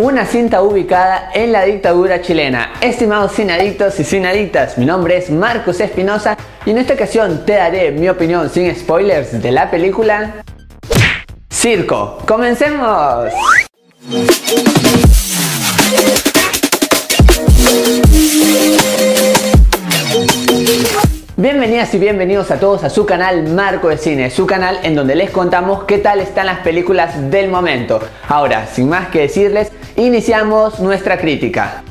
Una cinta ubicada en la dictadura chilena. Estimados sinadictos y sinadictas, mi nombre es Marcos Espinosa y en esta ocasión te daré mi opinión sin spoilers de la película Circo. ¡Comencemos! Bienvenidas y bienvenidos a todos a su canal Marco de Cine, su canal en donde les contamos qué tal están las películas del momento. Ahora, sin más que decirles, iniciamos nuestra crítica.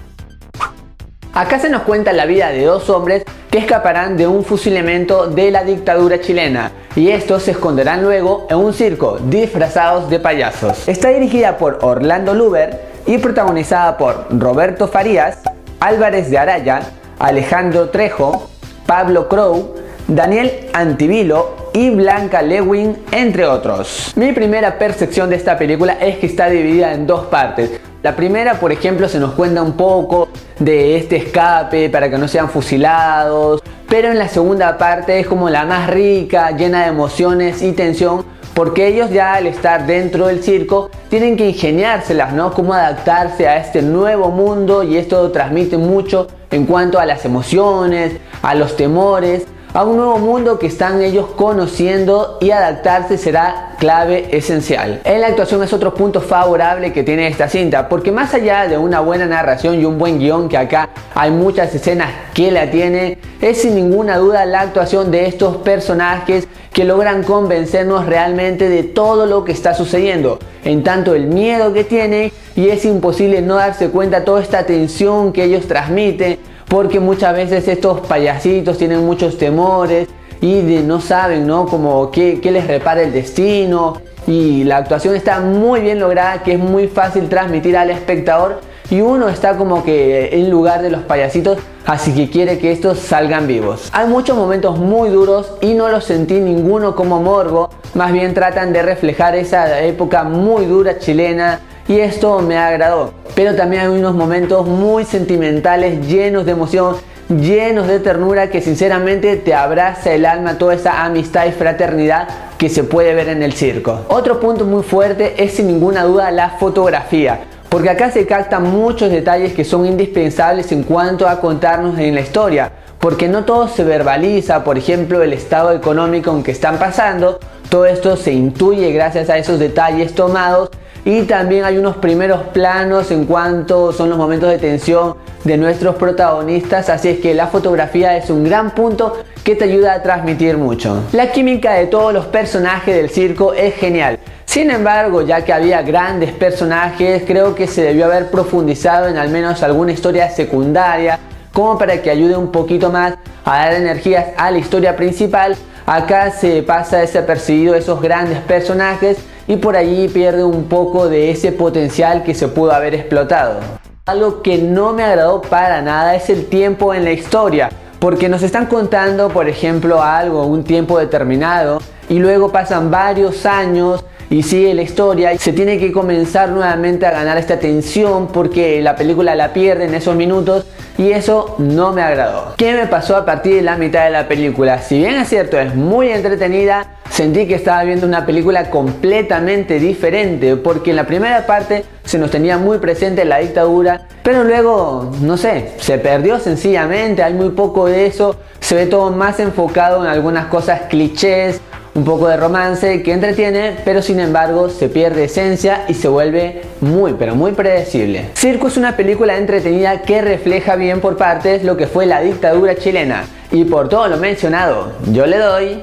Acá se nos cuenta la vida de dos hombres que escaparán de un fusilamiento de la dictadura chilena y estos se esconderán luego en un circo disfrazados de payasos. Está dirigida por Orlando Luber y protagonizada por Roberto Farías, Álvarez de Araya, Alejandro Trejo, Pablo Crow, Daniel Antivilo y Blanca Lewin, entre otros. Mi primera percepción de esta película es que está dividida en dos partes. La primera, por ejemplo, se nos cuenta un poco de este escape para que no sean fusilados, pero en la segunda parte es como la más rica, llena de emociones y tensión, porque ellos ya al estar dentro del circo tienen que ingeniárselas, ¿no? Cómo adaptarse a este nuevo mundo y esto transmite mucho en cuanto a las emociones, a los temores, a un nuevo mundo que están ellos conociendo y adaptarse será clave esencial. En la actuación es otro punto favorable que tiene esta cinta, porque más allá de una buena narración y un buen guion, que acá hay muchas escenas que la tiene, es sin ninguna duda la actuación de estos personajes que logran convencernos realmente de todo lo que está sucediendo, en tanto el miedo que tiene y es imposible no darse cuenta toda esta tensión que ellos transmiten porque muchas veces estos payasitos tienen muchos temores y no saben, ¿no? Como qué, qué les repara el destino y la actuación está muy bien lograda, que es muy fácil transmitir al espectador y uno está como que en lugar de los payasitos, así que quiere que estos salgan vivos. Hay muchos momentos muy duros y no los sentí ninguno como morbo, más bien tratan de reflejar esa época muy dura chilena y esto me agradó. Pero también hay unos momentos muy sentimentales, llenos de emoción, llenos de ternura que sinceramente te abraza el alma toda esa amistad y fraternidad que se puede ver en el circo. Otro punto muy fuerte es sin ninguna duda la fotografía. Porque acá se captan muchos detalles que son indispensables en cuanto a contarnos en la historia. Porque no todo se verbaliza, por ejemplo, el estado económico en que están pasando. Todo esto se intuye gracias a esos detalles tomados y también hay unos primeros planos en cuanto son los momentos de tensión de nuestros protagonistas, así es que la fotografía es un gran punto que te ayuda a transmitir mucho. La química de todos los personajes del circo es genial. Sin embargo, ya que había grandes personajes, creo que se debió haber profundizado en al menos alguna historia secundaria, como para que ayude un poquito más a dar energías a la historia principal. Acá se pasa desapercibido esos grandes personajes y por allí pierde un poco de ese potencial que se pudo haber explotado. Algo que no me agradó para nada es el tiempo en la historia, porque nos están contando, por ejemplo, algo, un tiempo determinado, y luego pasan varios años y sigue la historia se tiene que comenzar nuevamente a ganar esta tensión porque la película la pierde en esos minutos y eso no me agradó. ¿Qué me pasó a partir de la mitad de la película? Si bien es cierto, es muy entretenida, sentí que estaba viendo una película completamente diferente, porque en la primera parte se nos tenía muy presente la dictadura, pero luego, no sé, se perdió sencillamente, hay muy poco de eso, se ve todo más enfocado en algunas cosas clichés, un poco de romance que entretiene, pero sin embargo se pierde esencia y se vuelve muy, pero muy predecible. Circo es una película entretenida que refleja bien por partes lo que fue la dictadura chilena, y por todo lo mencionado, yo le doy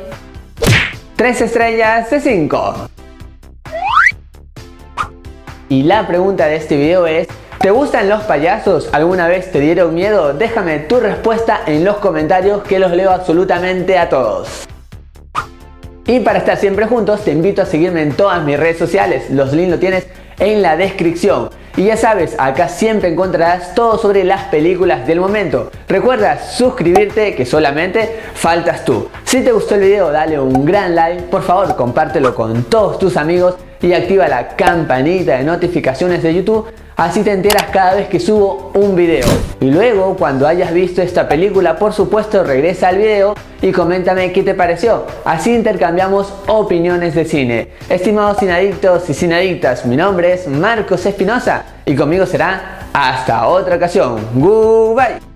3 estrellas de 5. Y la pregunta de este video es, ¿te gustan los payasos? ¿Alguna vez te dieron miedo? Déjame tu respuesta en los comentarios que los leo absolutamente a todos. Y para estar siempre juntos te invito a seguirme en todas mis redes sociales, los links lo tienes en la descripción. Y ya sabes, acá siempre encontrarás todo sobre las películas del momento. Recuerda suscribirte que solamente faltas tú. Si te gustó el video dale un gran like, por favor compártelo con todos tus amigos y activa la campanita de notificaciones de YouTube Así te enteras cada vez que subo un video. Y luego, cuando hayas visto esta película, por supuesto, regresa al video y coméntame qué te pareció. Así intercambiamos opiniones de cine. Estimados sinadictos y sinadictas, mi nombre es Marcos Espinosa Y conmigo será hasta otra ocasión. Goodbye.